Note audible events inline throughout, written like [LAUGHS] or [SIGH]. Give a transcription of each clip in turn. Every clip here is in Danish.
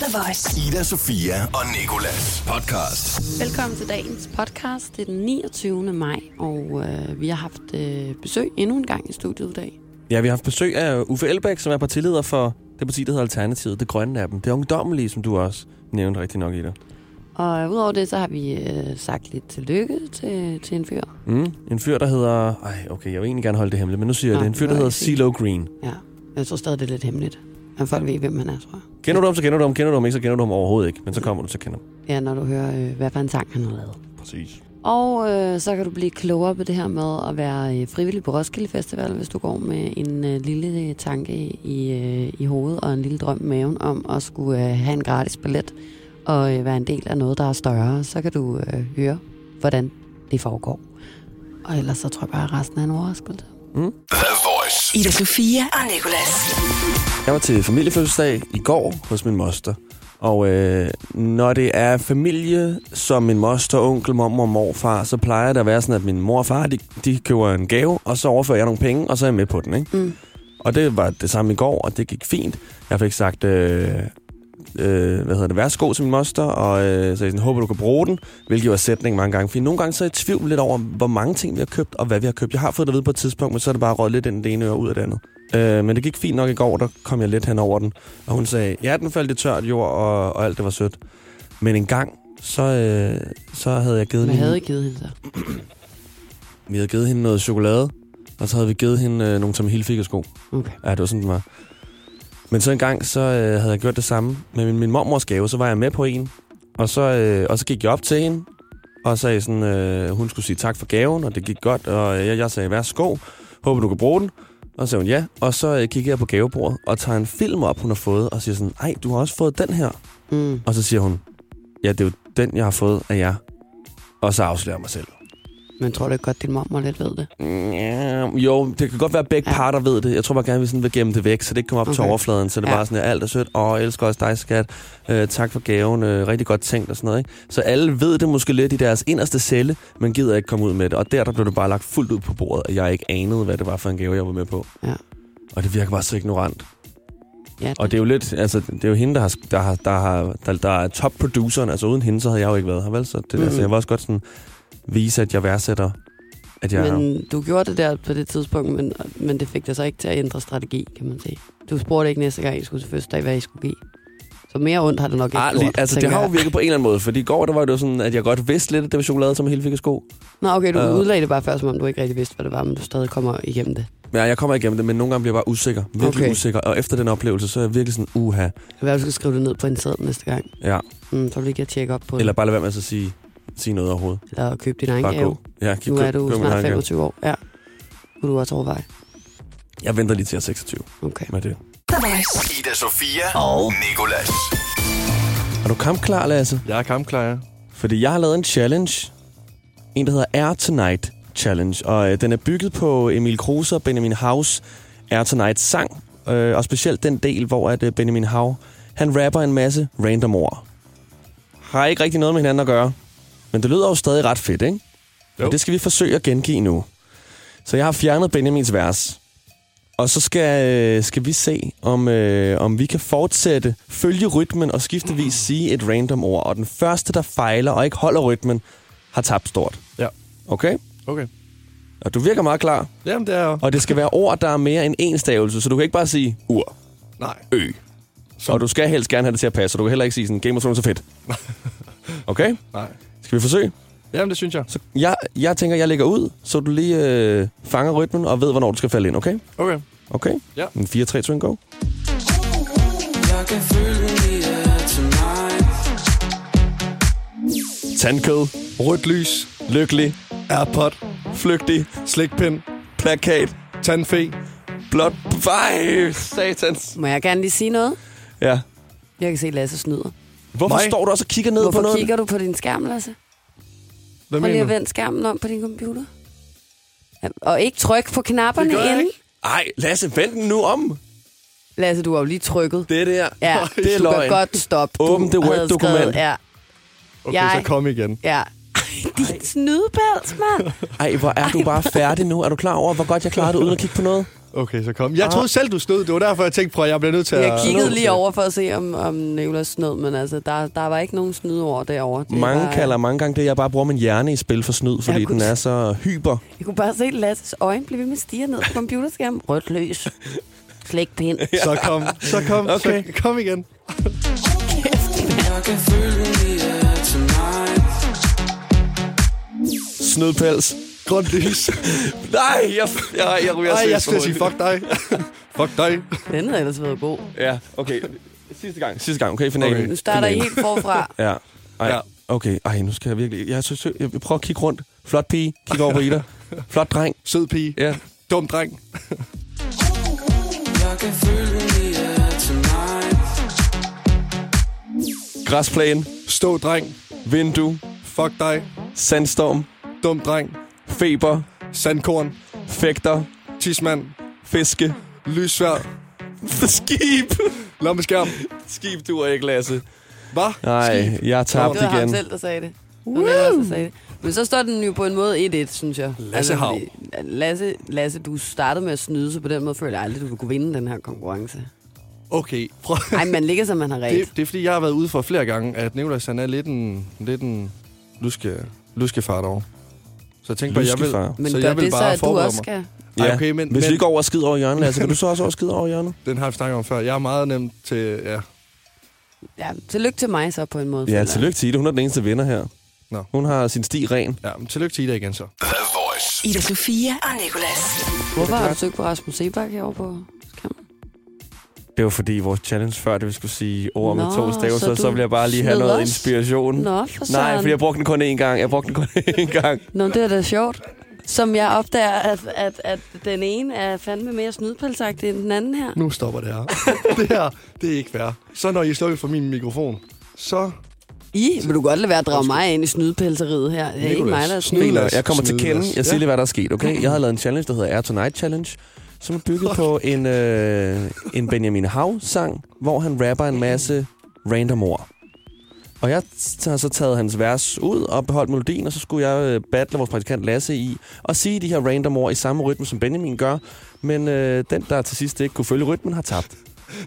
The Voice. Ida, Sofia og Nikolas podcast. Velkommen til dagens podcast. Det er den 29. maj, og øh, vi har haft øh, besøg endnu en gang i studiet i dag. Ja, vi har haft besøg af Uffe Elbæk, som er partileder for det parti, der hedder Alternativet, det grønne af dem. Det er ungdommelige, som du også nævnte rigtig nok i dig. Og udover det, så har vi øh, sagt lidt tillykke til, til en fyr. Mm. En fyr, der hedder... Ej, okay, jeg vil egentlig gerne holde det hemmeligt, men nu siger jeg Nå, det. En fyr, der hedder jeg. CeeLo Green. Ja, jeg tror stadig, det er lidt hemmeligt. Men folk ved, hvem han er, tror jeg. Kender du ham, så kender du ham. Kender du ham ikke, så kender du ham overhovedet ikke. Men så kommer du til at kende ham. Ja, når du hører, øh, hvad for en sang han har lavet. Præcis. Og øh, så kan du blive klogere på det her med at være øh, frivillig på Roskilde Festival, hvis du går med en øh, lille tanke i, øh, i hovedet og en lille drøm i maven om at skulle øh, have en gratis billet og øh, være en del af noget, der er større. Så kan du øh, høre, hvordan det foregår. Og ellers så tror jeg bare, at resten er en overraskelse. Mm. The Voice. Ida Sofia og Nikolas. Jeg var til familiefødselsdag i går hos min moster. Og øh, når det er familie som min moster, onkel, mor og morfar, så plejer det at være sådan, at min mor og far, de, de køber en gave, og så overfører jeg nogle penge, og så er jeg med på den, ikke? Mm. Og det var det samme i går, og det gik fint. Jeg fik sagt, øh, øh, hvad hedder det, værsgo til min moster, og øh, sagde sådan, håber du kan bruge den, hvilket var sætning mange gange. Fordi nogle gange så er jeg i tvivl lidt over, hvor mange ting vi har købt, og hvad vi har købt. Jeg har fået det at vide på et tidspunkt, men så er det bare råd lidt ind det ene øre ud af det andet. Øh, men det gik fint nok i går, der kom jeg lidt hen over den. Og hun sagde, ja, den faldt i tørt jord, og, og alt det var sødt. Men en gang, så, øh, så havde jeg givet Hvad hende, havde givet hende så? vi havde givet hende noget chokolade, og så havde vi givet hende øh, nogle Tommy Hilfiger-sko. Okay. Ja, det var sådan, den var. Men så en gang, så øh, havde jeg gjort det samme med min, min mormors gave, så var jeg med på en, og så, øh, og så gik jeg op til hende, og sagde sådan, øh, hun skulle sige tak for gaven, og det gik godt, og jeg, jeg sagde, værsgo, håber du kan bruge den. Og så sagde hun ja, og så øh, kigger jeg på gavebordet, og tager en film op, hun har fået, og siger sådan, ej, du har også fået den her. Mm. Og så siger hun, ja, det er jo den, jeg har fået af jer. Og så afslører jeg mig selv. Men tror du ikke godt, din mormor lidt ved det? Ja, jo, det kan godt være, at begge Ja. parter ved det. Jeg tror bare gerne, vi sådan vil gemme det væk, så det ikke kommer op okay. til overfladen. Så det er Ja. bare sådan, at alt er sødt. Åh, jeg elsker også dig, skat. Øh, tak for gaven. Øh, rigtig godt tænkt og sådan noget. Ikke? Så alle ved det måske lidt i deres inderste celle, men gider ikke komme ud med det. Og der, der blev det bare lagt fuldt ud på bordet, at jeg ikke anede, hvad det var for en gave, jeg var med på. Ja. Og det virker bare så ignorant. Ja, Og det er jo lidt, altså, det er jo hende, der, har, der, har, der, har, der, der er top-produceren. Altså uden hende, så havde jeg jo ikke været her, vel? Så det, mm. altså, jeg vil også godt sådan vise, at jeg værdsætter, at jeg... Men du gjorde det der på det tidspunkt, men, men det fik dig så ikke til at ændre strategi, kan man sige. Du spurgte ikke næste gang, I skulle til fødselsdag, hvad I skulle give. Så mere ondt har det nok ikke Ah, gjort, altså, det har jo jeg. virket på en eller anden måde, fordi i går, der var det jo sådan, at jeg godt vidste lidt, at det var chokolade, som helt fik sko. Nå, okay, du Øh. udlagde det bare før, som om du ikke rigtig vidste, hvad det var, men du stadig kommer igennem det. Ja, jeg kommer igennem det, men nogle gange bliver jeg bare usikker. Virkelig Okay. usikker. Og efter den oplevelse, så er jeg virkelig sådan, uha. Være, du skal skrive det ned på en seddel næste gang. Ja. Mm, så vil at tjekke op på Eller bare lade være med at sige, sige noget overhovedet. Eller købe din egen Bare gave. gå. Ja, Nu er du snart egen gave. 25 år. Ja. Kunne du også overveje. Jeg venter lige til jeg er 26 Okay. med det. Ida, Sofia og Nikolas. Er du kampklar, Lasse? Jeg er kampklar, ja. Fordi jeg har lavet en challenge. En, der hedder Air Tonight Challenge. Og øh, den er bygget på Emil Kruse og Benjamin Haus Air Tonight sang. Øh, og specielt den del, hvor at, øh, Benjamin Hav, han rapper en masse random ord. Har ikke rigtig noget med hinanden at gøre. Men det lyder jo stadig ret fedt, ikke? Jo. Og det skal vi forsøge at gengive nu. Så jeg har fjernet Benjamins vers. Og så skal, øh, skal vi se, om, øh, om vi kan fortsætte, følge rytmen og skiftevis sige et random ord. Og den første, der fejler og ikke holder rytmen, har tabt stort. Ja. Okay? Okay. Og du virker meget klar. Jamen, det er jo... Og det skal være ord, der er mere end én stavelse, så du kan ikke bare sige ur, Nej. ø. Og du skal helst gerne have det til at passe, så du kan heller ikke sige sådan, Game of Thrones er fedt. [LAUGHS] Okay? Nej. Skal vi forsøge? Jamen, det synes jeg. Så jeg, jeg tænker, jeg lægger ud, så du lige øh, fanger rytmen og ved, hvornår du skal falde ind, okay? Okay. Okay? Ja. En 4, 3, 2, 1, go. Tandkød. Rødt lys. Lykkelig. Airpod. Flygtig. Slikpind. Plakat. Tandfe. Blot. Ej, satans. Må jeg gerne lige sige noget? Ja. Jeg kan se, Lasse snyder. Hvorfor Mig? står du også og kigger ned på Hvorfor noget? kigger du på din skærm, Lasse? Hvad Prøv lige mener at vende skærmen om på din computer. Og ikke tryk på knapperne Det gør jeg inden. ikke. Ej, Lasse, vent den nu om. Lasse, du har jo lige trykket. Det der. Ja, det er du løgn. kan godt stoppe. Åbn det Word-dokument. Ja, Okay, Jeg- så kom igen. ja. Din snydepels, mand. Ej, hvor er du bare færdig nu? Er du klar over, hvor godt jeg klarede det uden at kigge på noget? Okay, så kom. Jeg troede selv, du snød. Det var derfor, jeg tænkte, prøv, at jeg bliver nødt til at... Jeg kiggede lige over for at se, om, om Nicolas snød, men altså, der, der var ikke nogen snyd over derovre. Det Mange var, kalder mange gange det, jeg bare bruger min hjerne i spil for snyd, fordi Jeg kunne- den er så hyper. Jeg kunne bare se Lasses øjne blive ved med at stige ned på computerskærmen. Rødt løs. Slægtpind. [LAUGHS] Så kom, så kom, Okay. så kom igen. Snydpels. Grønt lys. Nej, jeg, jeg, jeg ryger Ej, jeg på sige, fuck dig. [LAUGHS] fuck dig. Den havde ellers været god. Ja, okay. Sidste gang, sidste gang, okay, finalen. Okay. Nu starter I Finalen. helt forfra. [LAUGHS] Ja. Ej, Ja. okay. Ej, nu skal jeg virkelig... Jeg, synes, jeg vil prøve at kigge rundt. Flot pige. Kig over på Ida. Flot dreng. Sød pige. Ja. Dum dreng. Græsplæne. Stå dreng. Vindue. Fuck dig. Sandstorm. Dum dreng. Feber. Sandkorn. Fægter. Tismand. Fiske. Lyssvær. Skib. Lommeskærm. Skib, du er ikke, Lasse. Hvad? Nej, jeg er tabt Det var ham igen. selv, der sagde det. Det var der sagde det. Men så står den jo på en måde 1-1, synes jeg. Lasse Hav. fordi- Lasse, Lasse, du startede med at snyde, så på den måde føler jeg aldrig, du vil kunne vinde den her konkurrence. Okay, prøv. Nej, man ligger, som man har [LAUGHS] ret. Det, det er fordi, jeg har været ude for flere gange, at Nicolas han er lidt en, lidt en luske, luskefart over. Så jeg tænkte bare, jeg vil. Men så jeg vil det så, bare at du forberede også mig. skal... Ej, Ja. okay, men, Hvis men vi ikke går over skid over hjørnet, Lasse, kan du så også over skid over hjørnet? den har vi snakket om før. Jeg er meget nemt til, ja. Ja, tillykke til mig så på en måde. Ja, tillykke til Ida. Hun er den eneste vinder her. Nå. Hun har sin sti ren. ja men tillykke til Ida igen så. The Voice. Ida Sofia og Nicolas. Hvorfor har du søgt på Rasmus Sebak herovre på skærmen? Det var fordi vores challenge før, det vi skulle sige ord med Nå, to staver, så så, ville jeg bare lige have noget os? inspiration. Nå, for Nej, fordi jeg brugte den kun én gang. Jeg brugte den kun [LAUGHS] én gang. Nå, det er da sjovt. Som jeg opdager, at, at, at den ene er fandme mere snydpelsagtig end den anden her. Nu stopper det her. [LAUGHS] det her, det er ikke fair. Så når I slukker for min mikrofon, så... I, vil du godt lade være at drage mig ind i snydpelseriet her? Det er ikke mig, der er snyd. snyd. Nicolas, Jeg kommer til kende. Jeg siger Ja. lige, hvad der er sket, okay? Jeg havde lavet en challenge, der hedder Air Tonight Challenge, som er bygget på en, øh, en Benjamin Hav-sang, hvor han rapper en masse random ord. Og jeg har så taget hans vers ud og beholdt melodien, og så skulle jeg øh, battle vores praktikant Lasse i og sige de her random ord i samme rytme, som Benjamin gør. Men øh, den, der til sidst ikke kunne følge rytmen, har tabt.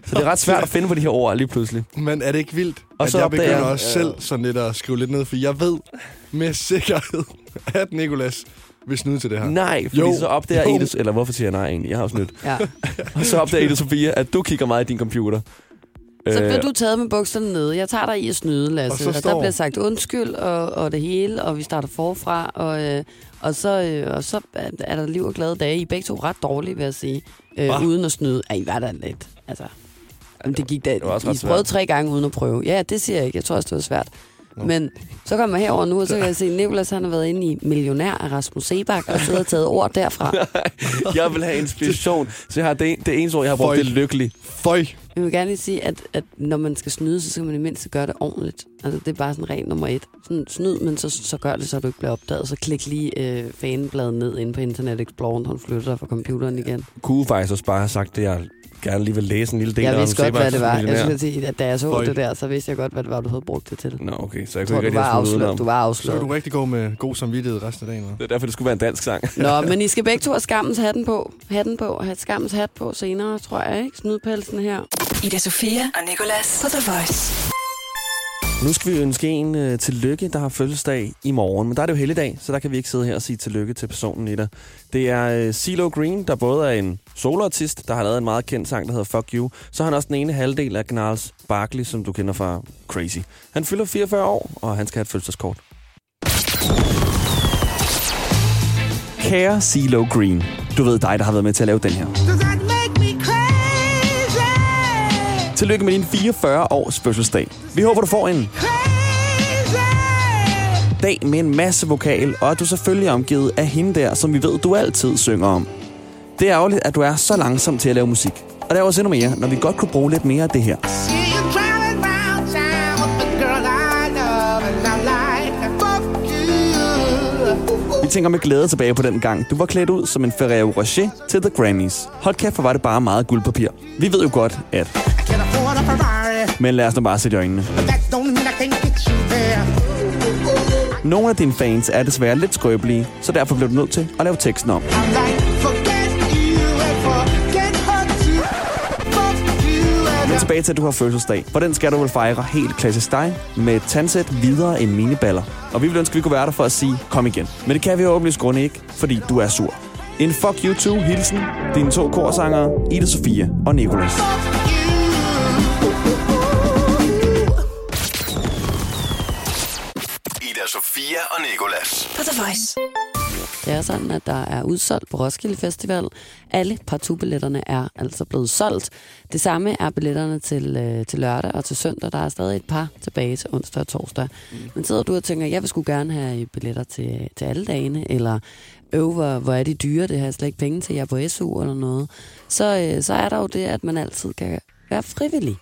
Så det er ret svært at finde på de her ord lige pludselig. Men er det ikke vildt, Og at så jeg begynder jeg- også selv sådan lidt at skrive lidt ned, for jeg ved med sikkerhed, at Nicolas vil snyde til det her. Nej, fordi Jo. så opdager Jo. Ida... Eller hvorfor siger jeg nej egentlig? Jeg har jo snydt. Ja. [LAUGHS] Og så opdager Ida Sofia, at du kigger meget i din computer. Så Øh, bliver du taget med bukserne nede. Jeg tager dig i at snyde, Lasse. Og så Og, står- der bliver sagt undskyld og, og det hele, og vi starter forfra. Og, øh, og, så, øh, og så er- er der liv og glade dage. I er begge to ret dårlige, vil jeg sige. Øh, uden at snyde. Ej, I var der lidt. Altså, jamen, det gik da. var også ret I prøvede tre gange uden at prøve. Ja, det siger jeg ikke. Jeg tror også, det var svært. Men så kommer jeg herover nu, og så kan jeg se, at Nicolas han har været inde i Millionær af Rasmus Sebak, og sidder og taget ord derfra. [LAUGHS] jeg vil have inspiration. Så jeg har det, det eneste ord, jeg har brugt, Føj. det er lykkelig. Føj. Jeg vil gerne lige sige, at, at når man skal snyde, så skal man i mindste gøre det ordentligt. Altså, det er bare sådan regel nummer et. Sådan, snyd, men så, så gør det, så du ikke bliver opdaget. Så klik lige øh, fanebladet ned inde på Internet Explorer, når du flytter dig fra computeren igen. Kunne faktisk også bare have sagt det, jeg gerne lige vil læse en lille del jeg af vidste om godt, hvad det var. Sebaks Jeg millionær. skulle sige, at da jeg så Føj. det der, så vidste jeg godt, hvad det var, du havde brugt det til. Nå, okay, så jeg Jeg kunne tror, du ikke var afsløret. Du var Så kan afsløret. du rigtig gå med god samvittighed resten af dagen. Det er derfor, det skulle være en dansk sang. [LAUGHS] Nå, men I skal begge to have skammens hatten på. Hatten på. Have skammens hat på senere, tror jeg, ikke? Snydpelsen her. Ida Sofia og Nicolas på The Voice. Nu skal vi ønske en uh, tillykke, der har fødselsdag i morgen. Men der er det jo helligdag, så der kan vi ikke sidde her og sige tillykke til personen i det. Det er uh, CeeLo Green, der både er en soloartist, der har lavet en meget kendt sang, der hedder Fuck You. Så er han også den ene halvdel af Gnarls Barkley, som du kender fra Crazy. Han fylder 44 år, og han skal have et fødselsdagskort. Kære CeeLo Green, du ved dig, der har været med til at lave den her. Tillykke med din 44 års fødselsdag. Vi håber, du får en dag med en masse vokal, og at du selvfølgelig er omgivet af hende der, som vi ved, du altid synger om. Det er ærgerligt, at du er så langsom til at lave musik. Og der er også endnu mere, når vi godt kunne bruge lidt mere af det her. Tænker med glæde tilbage på den gang, du var klædt ud som en Ferrero Rocher til The Grammys. Hold kæft, hvor var det bare meget guldpapir. Vi ved jo godt, at... Men lad os nu bare sætte i øjnene. Nogle af dine fans er desværre lidt skrøbelige, så derfor bliver du nødt til at lave teksten om. Men tilbage til, at du har fødselsdag. For den skal du vel fejre helt klassisk dig med et tandsæt videre end miniballer. Og vi vil ønske, at vi kunne være der for at sige, kom igen. Men det kan vi jo åbenlyst grunde ikke, fordi du er sur. En fuck you too hilsen dine to korsangere, Ida Sofia og Nicolas. Ida Sofia og Nikolas. På The Voice. Det er sådan, at der er udsolgt på Roskilde Festival. Alle partout-billetterne er altså blevet solgt. Det samme er billetterne til, øh, til lørdag og til søndag. Der er stadig et par tilbage til onsdag og torsdag. Mm. Men sidder du og tænker, jeg vil sgu gerne have billetter til, til alle dagene, eller øv, hvor, hvor er de dyre, det har jeg slet ikke penge til, jeg er på SU eller noget. Så, øh, så er der jo det, at man altid kan være frivillig.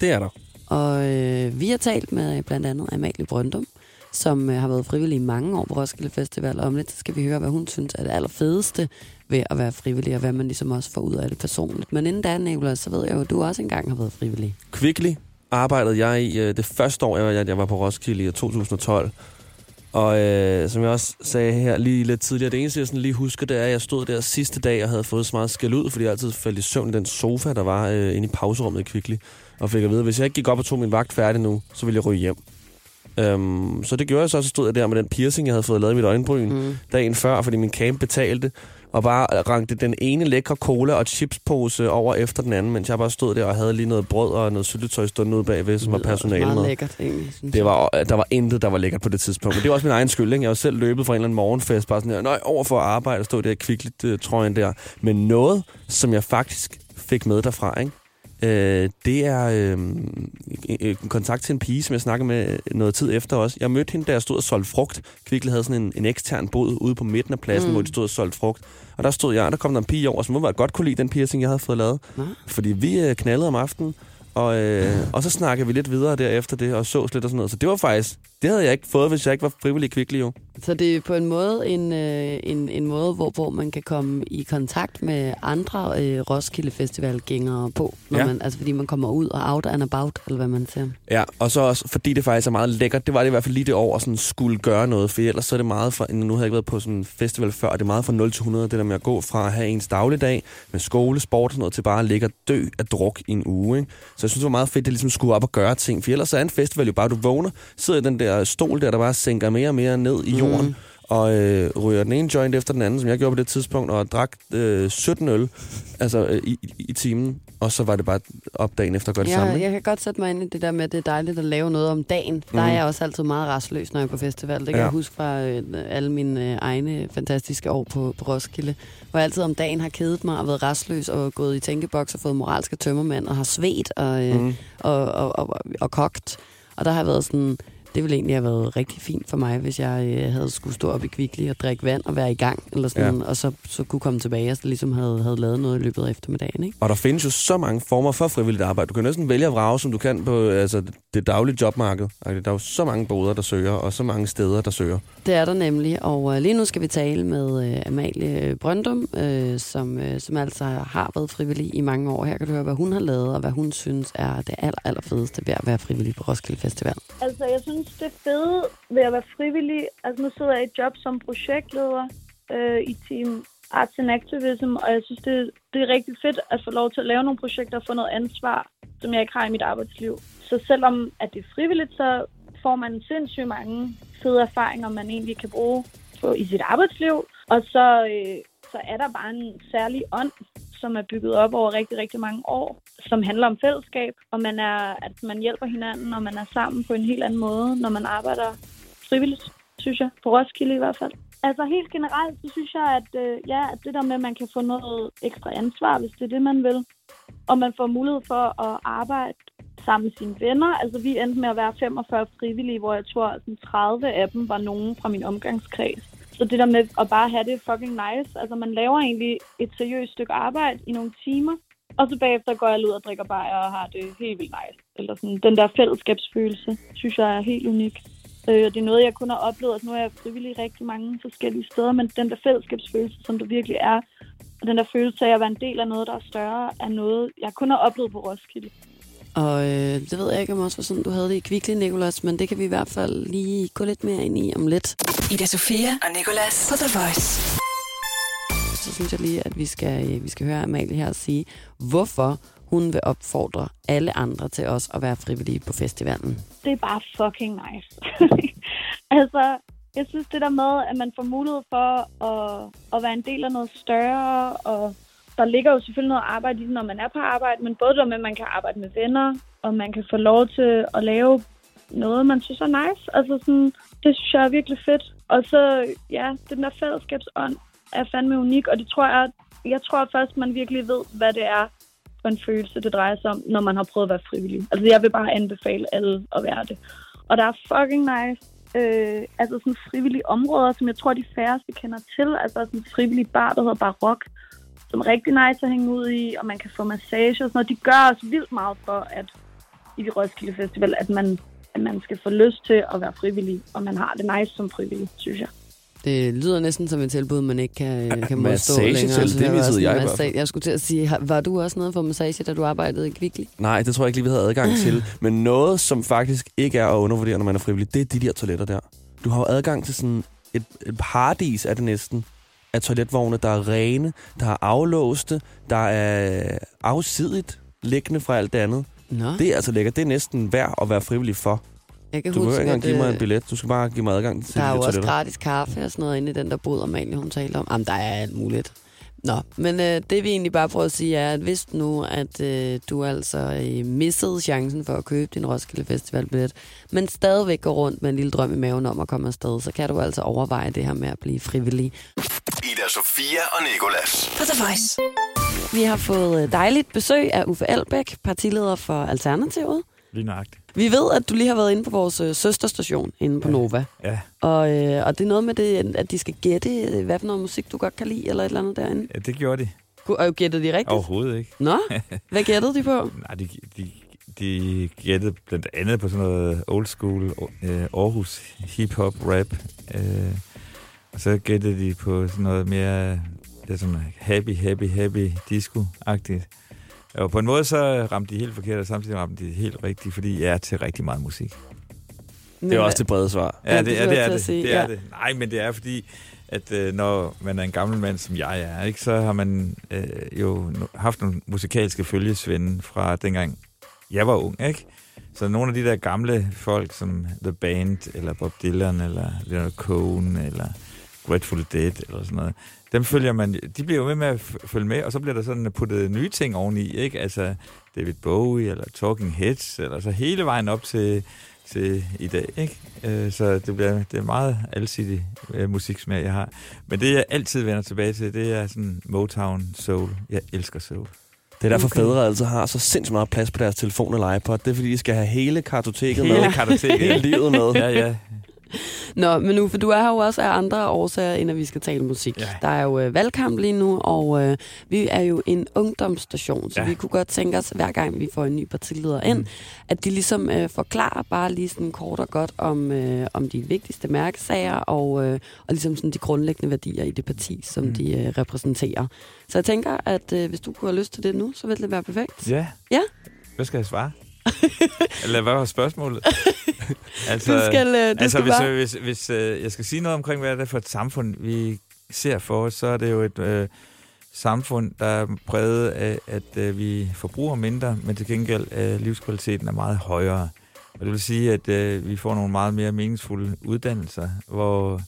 Det er der. Og øh, vi har talt med blandt andet Amalie Brøndum, som øh, har været frivillig i mange år på Roskilde Festival. Og om lidt så skal vi høre, hvad hun synes er det allerfedeste ved at være frivillig, og hvad man ligesom også får ud af det personligt. Men inden da, Nicolas, så ved jeg jo, at du også engang har været frivillig. Kvickly arbejdede jeg i øh, det første år, jeg, jeg var på Roskilde i 2012. Og øh, som jeg også sagde her lige lidt tidligere, det eneste, jeg sådan lige husker, det er, at jeg stod der sidste dag og havde fået så meget skæld ud, fordi jeg altid faldt i søvn i den sofa, der var øh, inde i pauserummet i Kvickly. Og fik at vide, at hvis jeg ikke gik op og tog min vagt færdig nu, så ville jeg ryge hjem. Øhm, så det gjorde jeg så, så stod jeg der med den piercing, jeg havde fået lavet i mit øjenbryn mm. dagen før, fordi min camp betalte, og bare rankte den ene lækre cola og chipspose over efter den anden, mens jeg bare stod der og havde lige noget brød og noget syltetøj stående ude bagved, som var personale med. lækkert, egentlig. Det var, der var intet, der var lækkert på det tidspunkt. Men det var også min egen skyld. Ikke? Jeg var selv løbet fra en eller anden morgenfest, bare sådan her, nøj, over for at arbejde og stå der kvikligt uh, trøjen der. Men noget, som jeg faktisk fik med derfra, ikke? Øh, det er øh, en kontakt til en pige, som jeg snakkede med noget tid efter også. Jeg mødte hende, da jeg stod og solgte frugt. Kvickly havde sådan en, en ekstern bod ude på midten af pladsen, mm. hvor de stod og solgte frugt. Og der stod jeg, og der kom der en pige over, som må godt kunne lide den piercing, jeg havde fået lavet. Nå. Fordi vi øh, knaldede om aftenen, og, øh, og så snakkede vi lidt videre derefter det, og sås lidt og sådan noget. Så det var faktisk, det havde jeg ikke fået, hvis jeg ikke var frivillig Kvickly jo. Så det er på en måde en, øh, en, en måde, hvor, hvor man kan komme i kontakt med andre øh, Roskilde Festival-gængere på. Når Ja. man, altså fordi man kommer ud og out and about, eller hvad man siger. Ja, og så også, fordi det faktisk er meget lækkert, det var det i hvert fald lige det år, at sådan skulle gøre noget, for ellers så er det meget fra, nu har jeg ikke været på sådan en festival før, og det er meget fra 0 til 100, det der med at gå fra at have ens dagligdag med skole, sport og sådan noget, til bare at ligge og dø af druk i en uge, ikke? Så jeg synes, det var meget fedt, at det ligesom skulle op og gøre ting, for ellers er en festival jo bare, du vågner, sidder i den der stol der, der bare sænker mere og mere ned i jorden, mm og øh, ryger den ene joint efter den anden, som jeg gjorde på det tidspunkt, og drak øh, 17 øl altså, øh, i, i, timen, og så var det bare op dagen efter at gøre det samme. Jeg, ikke? jeg kan godt sætte mig ind i det der med, at det er dejligt at lave noget om dagen. Mm. Der er jeg også altid meget restløs, når jeg er på festival. Det kan Ja. ja. jeg huske fra øh, alle mine øh, egne fantastiske år på, på Roskilde, hvor jeg altid om dagen har kedet mig og været restløs og gået i tænkeboks og fået moralske tømmermænd og har svedt og, øh, mm. og, og, og, og kogt. Og der har jeg været sådan, det ville egentlig have været rigtig fint for mig, hvis jeg øh, havde skulle stå op i Kvickly og drikke vand og være i gang, eller sådan, ja. og så, så kunne komme tilbage og så ligesom havde, havde lavet noget i løbet af eftermiddagen. Ikke? Og der findes jo så mange former for frivilligt arbejde. Du kan næsten vælge at vrage, som du kan på altså, det daglige jobmarked. Altså, Der er jo så mange boder, der søger, og så mange steder, der søger. Det er der nemlig, og øh, lige nu skal vi tale med øh, Amalie Brøndum, øh, som, øh, som altså har været frivillig i mange år. Her kan du høre, hvad hun har lavet, og hvad hun synes er det aller, aller fedeste ved at være frivillig på Roskilde Festival. Altså, jeg synes, det fede ved at være frivillig, altså nu sidder jeg i et job som projektleder øh, i Team Arts and Activism, og jeg synes, det, det er rigtig fedt at få lov til at lave nogle projekter og få noget ansvar, som jeg ikke har i mit arbejdsliv. Så selvom at det er frivilligt, så får man sindssygt mange fede erfaringer, man egentlig kan bruge på, i sit arbejdsliv. Og så, øh, så er der bare en særlig ånd, som er bygget op over rigtig, rigtig mange år, som handler om fællesskab, og man er, at man hjælper hinanden, og man er sammen på en helt anden måde, når man arbejder frivilligt, synes jeg. På Roskilde i hvert fald. Altså helt generelt, så synes jeg, at, øh, ja, at det der med, at man kan få noget ekstra ansvar, hvis det er det, man vil, og man får mulighed for at arbejde sammen med sine venner. Altså vi endte med at være 45 frivillige, hvor jeg tror, at 30 af dem var nogen fra min omgangskreds. Så det der med at bare have det fucking nice. Altså man laver egentlig et seriøst stykke arbejde i nogle timer, og så bagefter går jeg ud og drikker bajer og har det helt vildt nice. Eller sådan, den der fællesskabsfølelse, synes jeg er helt unik. Øh, det er noget, jeg kun har oplevet. at nu er jeg frivillig rigtig mange forskellige steder, men den der fællesskabsfølelse, som der virkelig er, og den der følelse af at være en del af noget, der er større, er noget, jeg kun har oplevet på Roskilde. Og øh, det ved jeg ikke om også var sådan, du havde det i Kvickly, Nicolas, men det kan vi i hvert fald lige gå lidt mere ind i om lidt. Ida Sofia og Nicolas på The Voice. Så synes jeg lige, at vi skal, øh, vi skal høre Amalie her sige, hvorfor hun vil opfordre alle andre til os at være frivillige på festivalen. det er bare fucking nice. [LAUGHS] altså, jeg synes det der med, at man får mulighed for at, at være en del af noget større, og der ligger jo selvfølgelig noget arbejde i det, når man er på arbejde, men både der med, at man kan arbejde med venner, og man kan få lov til at lave noget, man synes er nice. Altså sådan, det synes jeg er virkelig fedt. Og så, ja, den der fællesskabsånd er fandme unik, og det tror jeg, jeg tror først, man virkelig ved, hvad det er for en følelse, det drejer sig om, når man har prøvet at være frivillig. Altså, jeg vil bare anbefale alle at være det. Og der er fucking nice, øh, altså sådan frivillige områder, som jeg tror, de færreste kender til. Altså sådan en frivillig bar, der hedder Barok, som er rigtig nice at hænge ud i, og man kan få massage og sådan noget. De gør også vildt meget for, at i Roskilde Festival, at man, at man skal få lyst til at være frivillig, og man har det nice som frivillig, synes jeg. Det lyder næsten som et tilbud, man ikke kan, kan modstå massage længere. til, det missede jeg massage- Jeg skulle til at sige, var du også nede for massage, da du arbejdede i Kvickly? Nej, det tror jeg ikke lige, vi havde adgang til. [CLEARS THROAT] Men noget, som faktisk ikke er at undervurdere, når man er frivillig, det er de der toiletter der. Du har jo adgang til sådan et, et paradis, er det næsten, af toiletvogne, der er rene, der er aflåste, der er afsidigt liggende fra alt det andet. Nå, Det er altså lækkert. Det er næsten værd at være frivillig for. jeg kan Du behøver ikke engang give mig øh, en billet. Du skal bare give mig adgang til Der er jo også toiletter. gratis kaffe og sådan noget inde i den der bod, Amalie, hun taler om. Jamen, der er alt muligt. Nå, men øh, det vi egentlig bare prøver at sige er, at hvis nu, at øh, du altså øh, missede chancen for at købe din Roskilde Festival-billet, men stadigvæk går rundt med en lille drøm i maven om at komme afsted, så kan du altså overveje det her med at blive frivillig. Ida Sofia og Nicolas. På The Voice. Vi har fået øh, dejligt besøg af Uffe Albæk, partileder for Alternativet. Lige nøjagtigt. Vi ved, at du lige har været inde på vores øh, søsterstation inde på Nova. Ja, Og, øh, og det er noget med det, at de skal gætte, øh, hvad for noget musik du godt kan lide, eller et eller andet derinde. ja det gjorde de. Og gættede de rigtigt? Overhovedet ikke. Nå, [LAUGHS] hvad gættede de på? Nej, de, de, de gættede blandt andet på sådan noget old school øh, Aarhus hip-hop rap. Øh, og så gættede de på sådan noget mere det er sådan happy, happy, happy disco-agtigt. Og på en måde så ramte de helt forkert, og samtidig ramte de helt rigtigt, fordi jeg er til rigtig meget musik. Det er også det brede svar. Ja, Ja, det er, det er det. det, er ja. det. Nej, men det er fordi, at øh, når man er en gammel mand, som jeg er, ikke, så har man øh, jo haft nogle musikalske følgesvende fra dengang jeg var ung. Ikke? Så nogle af de der gamle folk, som The Band, eller Bob Dylan, eller Leonard Cohen, eller Grateful Dead, eller sådan noget, dem følger man, de bliver jo ved med at følge med, og så bliver der sådan puttet nye ting oveni, ikke? Altså David Bowie, eller Talking Heads, eller så hele vejen op til, til i dag, ikke? Øh, så det, bliver, det er meget alsidig øh, musiksmag, jeg har. Men det, jeg altid vender tilbage til, det er sådan Motown Soul. Jeg elsker soul. Det er derfor Okay. fædre altså har så sindssygt meget plads på deres telefon eller iPod. Det er fordi, de skal have hele kartoteket Hele med. kartoteket. Hele livet med. Ja, ja. [LAUGHS] Nå, men nu, for du er her jo også af andre årsager, end at vi skal tale musik. Ja. Der er jo øh, valgkamp lige nu, og øh, vi er jo en ungdomsstation, så Ja. vi kunne godt tænke os, hver gang vi får en ny partileder ind, Mm. at de ligesom øh, forklarer bare lige sådan kort og godt om, øh, om de vigtigste mærkesager, og, øh, og ligesom sådan de grundlæggende værdier i det parti, som Mm. de øh, repræsenterer. Så jeg tænker, at øh, hvis du kunne have lyst til det nu, så ville det være perfekt. Ja. Ja. Hvad skal jeg svare? Eller hvad var spørgsmålet? [LAUGHS] [LAUGHS] altså, Du skal, øh, du altså skal hvis, bare... øh, hvis, hvis øh, jeg skal sige noget omkring, hvad det er for et samfund, vi ser for os, så er det jo et øh, samfund, der er præget af, at øh, vi forbruger mindre, men til gengæld øh, livskvaliteten er meget højere. Og det vil sige, at øh, vi får nogle meget mere meningsfulde uddannelser, hvor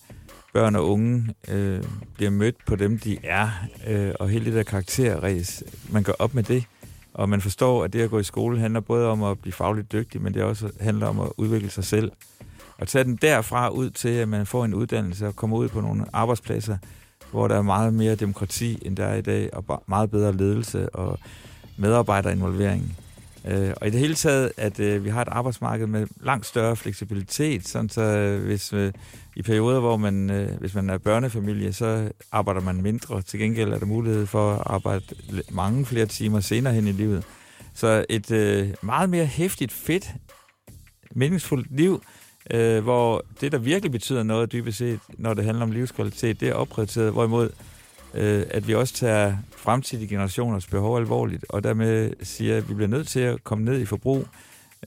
børn og unge øh, bliver mødt på dem, de er, øh, og hele det der karakterræs, man går op med det, og man forstår, at det at gå i skole handler både om at blive fagligt dygtig, men det også handler om at udvikle sig selv. Og tage den derfra ud til, at man får en uddannelse og kommer ud på nogle arbejdspladser, hvor der er meget mere demokrati, end der er i dag, og meget bedre ledelse og medarbejderinvolvering. Øh, og i det hele taget, at øh, vi har et arbejdsmarked med langt større fleksibilitet, sådan så øh, hvis øh, i perioder, hvor man, øh, hvis man er børnefamilie, så arbejder man mindre. Til gengæld er der mulighed for at arbejde mange flere timer senere hen i livet. Så et øh, meget mere hæftigt, fedt, meningsfuldt liv, øh, hvor det, der virkelig betyder noget dybest set, når det handler om livskvalitet, det er opprioriteret, hvorimod øh, at vi også tager fremtidige generationers behov alvorligt, og dermed siger, at vi bliver nødt til at komme ned i forbrug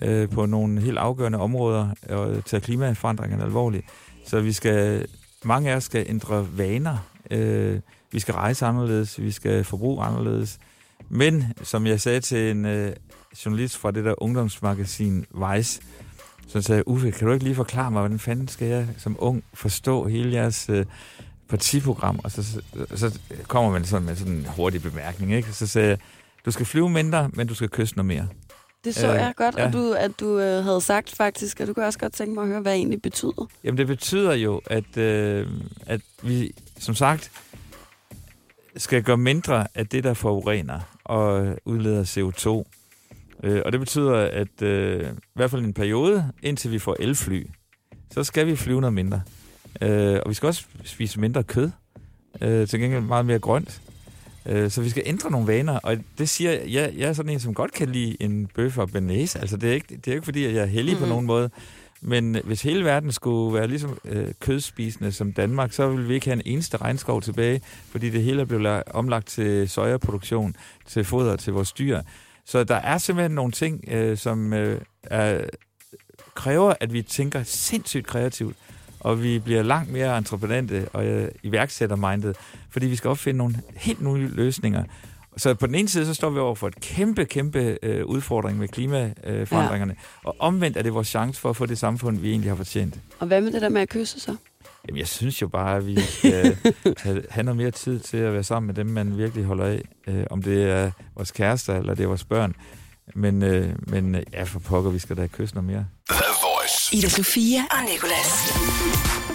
øh, på nogle helt afgørende områder og tage klimaforandringerne alvorligt. Så vi skal, mange af os skal ændre vaner. Øh, vi skal rejse anderledes, vi skal forbruge anderledes. Men, som jeg sagde til en øh, journalist fra det der ungdomsmagasin Vice, så sagde jeg, Uffe, kan du ikke lige forklare mig, hvordan fanden skal jeg som ung forstå hele jeres øh, partiprogram? Og så, så, så kommer man sådan med sådan en hurtig bemærkning, ikke? Så sagde jeg, du skal flyve mindre, men du skal kysse noget mere. Det så Øh, jeg godt, ja. at du, at du øh, havde sagt faktisk, og du kan også godt tænke mig at høre, hvad det egentlig betyder. Jamen, det betyder jo, at, øh, at vi, som sagt, skal gøre mindre af det, der forurener og udleder CO2. Øh, og det betyder, at øh, i hvert fald en periode, indtil vi får elfly, så skal vi flyve noget mindre. Øh, og vi skal også spise mindre kød. Øh, til gengæld meget mere grønt. Øh, så vi skal ændre nogle vaner, og det siger jeg, jeg, jeg er sådan en, som godt kan lide en bøf og bearnaise. Altså, det er ikke, det er ikke fordi, at jeg er heldig mm-hmm. på nogen måde. Men hvis hele verden skulle være ligesom øh, kødspisende som Danmark, så ville vi ikke have en eneste regnskov tilbage, fordi det hele er blevet la- omlagt til sojaproduktion, til foder til vores dyr. Så der er simpelthen nogle ting, øh, som øh, er, kræver, at vi tænker sindssygt kreativt, og vi bliver langt mere entreprenante og øh, iværksættermindet, fordi vi skal opfinde nogle helt nye løsninger. Så på den ene side, så står vi over for et kæmpe, kæmpe øh, udfordring med klimaforandringerne, forandringerne. og omvendt er det vores chance for at få det samfund, vi egentlig har fortjent. Og hvad med det der med at kysse så? Jamen, jeg synes jo bare, at vi skal [LAUGHS] have, have noget mere tid til at være sammen med dem, man virkelig holder af. Øh, om det er vores kærester, eller det er vores børn. Men, øh, men øh, ja, for pokker, vi skal da kysse noget mere. Ida Sofia og Nicolas.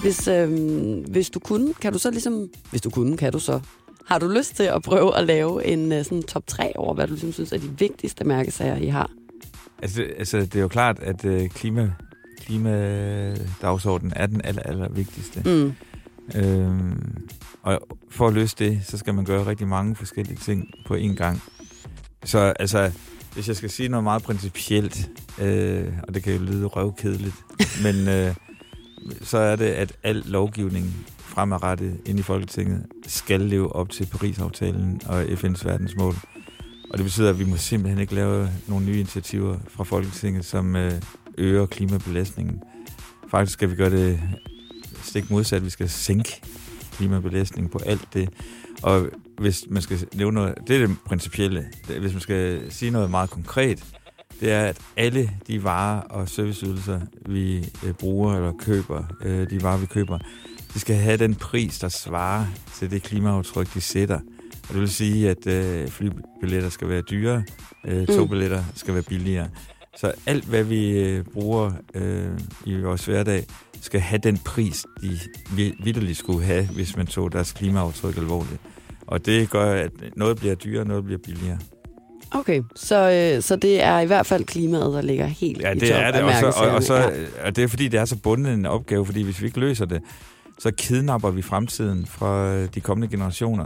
Hvis, øhm, hvis du kunne, kan du så ligesom... Hvis du kunne, kan du så... Har du lyst til at prøve at lave en øh, sådan top 3 over, hvad du ligesom synes er de vigtigste mærkesager, I har? Altså, det- altså, det er jo klart, at øh, klima, klimadagsordenen er den aller, aller vigtigste. Mm. Øhm, og for at løse det, så skal man gøre rigtig mange forskellige ting på én gang. Så altså, hvis jeg skal sige noget meget principielt, øh, og det kan jo lyde røvkedeligt, [LAUGHS] men øh, så er det, at al lovgivning fremadrettet ind i Folketinget skal leve op til Paris-aftalen og FN's verdensmål. Og det betyder, at vi må simpelthen ikke lave nogle nye initiativer fra Folketinget, som øh, øger klimabelastningen. Faktisk skal vi gøre det stik modsat. Vi skal sænke klimabelastningen på alt det. Og hvis man skal nævne noget, det er det principielle. Hvis man skal sige noget meget konkret, det er, at alle de varer og serviceydelser, vi øh, bruger eller køber, øh, de varer, vi køber, de skal have den pris, der svarer til det klimaaftryk, de sætter. Og det vil sige, at øh, flybilletter skal være dyrere, øh, togbilletter skal være billigere. Så alt, hvad vi øh, bruger øh, i vores hverdag, skal have den pris, de vi- vitterligt skulle have, hvis man tog deres klimaaftryk alvorligt. Og det gør, at noget bliver dyrere, noget bliver billigere. Okay, så, øh, så det er i hvert fald klimaet, der ligger helt Ja, i det top er det. Og, så, og, og, så, ja. og det er fordi, det er så bundet en opgave, fordi hvis vi ikke løser det, så kidnapper vi fremtiden fra de kommende generationer.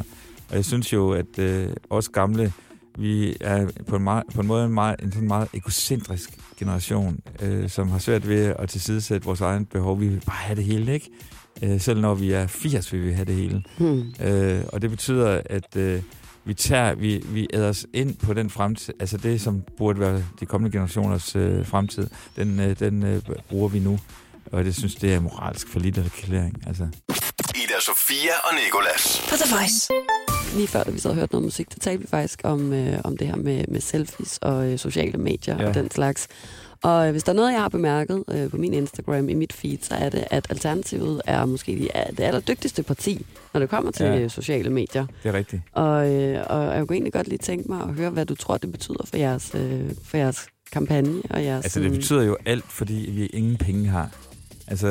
Og jeg synes jo, at øh, os gamle, vi er på en, meget, på en måde en, meget, en sådan meget egocentrisk generation, øh, som har svært ved at tilsidesætte vores egen behov. Vi vil bare have det hele, ikke? Øh, selv når vi er 80, vil vi have det hele. Hmm. Øh, og det betyder, at øh, vi tager, vi, vi æder os ind på den fremtid, altså det, som burde være de kommende generationers øh, fremtid, den, øh, den øh, bruger vi nu. Og det synes, det er moralsk for lidt erklæring. Altså. Ida Sofia og Nikolas. På The Voice. Lige før, da vi så havde hørt noget musik, der talte vi faktisk om, øh, om det her med, med selfies og øh, sociale medier Ja. og den slags. Og øh, hvis der er noget, jeg har bemærket øh, på min Instagram, i mit feed, så er det, at Alternativet er måske de, er det allerdygtigste parti, når det kommer til Ja. ja. sociale medier. Det er rigtigt. Og, øh, og jeg kunne egentlig godt lige tænke mig at høre, hvad du tror, det betyder for jeres, øh, for jeres kampagne og jeres... Altså, det betyder jo alt, fordi vi ingen penge har. Altså,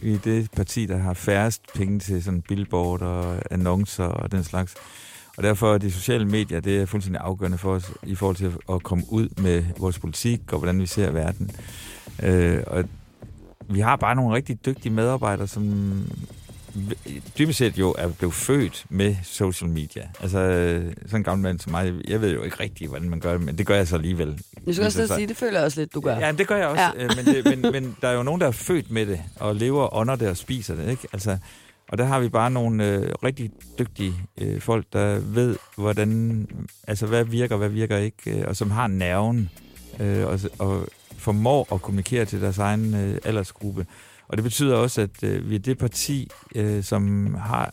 vi er det parti, der har færrest penge til sådan billboard og annoncer og den slags. Og derfor er de sociale medier, det er fuldstændig afgørende for os i forhold til at komme ud med vores politik og hvordan vi ser verden. Øh, og vi har bare nogle rigtig dygtige medarbejdere, som dybest set jo er blevet født med social media. Altså, øh, sådan en gammel mand som mig, jeg ved jo ikke rigtigt, hvordan man gør det, men det gør jeg så alligevel. Jeg skulle også sige, det føler jeg også lidt, du gør. Ja, det gør jeg også. Ja. Ja. Men, det, men, men der er jo nogen, der er født med det, og lever under det og spiser det. Ikke? Altså, Og der har vi bare nogle øh, rigtig dygtige øh, folk, der ved, hvordan, altså hvad virker, hvad virker ikke, øh, og som har nerven, øh, og, og formår at kommunikere til deres egen øh, aldersgruppe. Og det betyder også, at øh, vi er det parti, øh, som har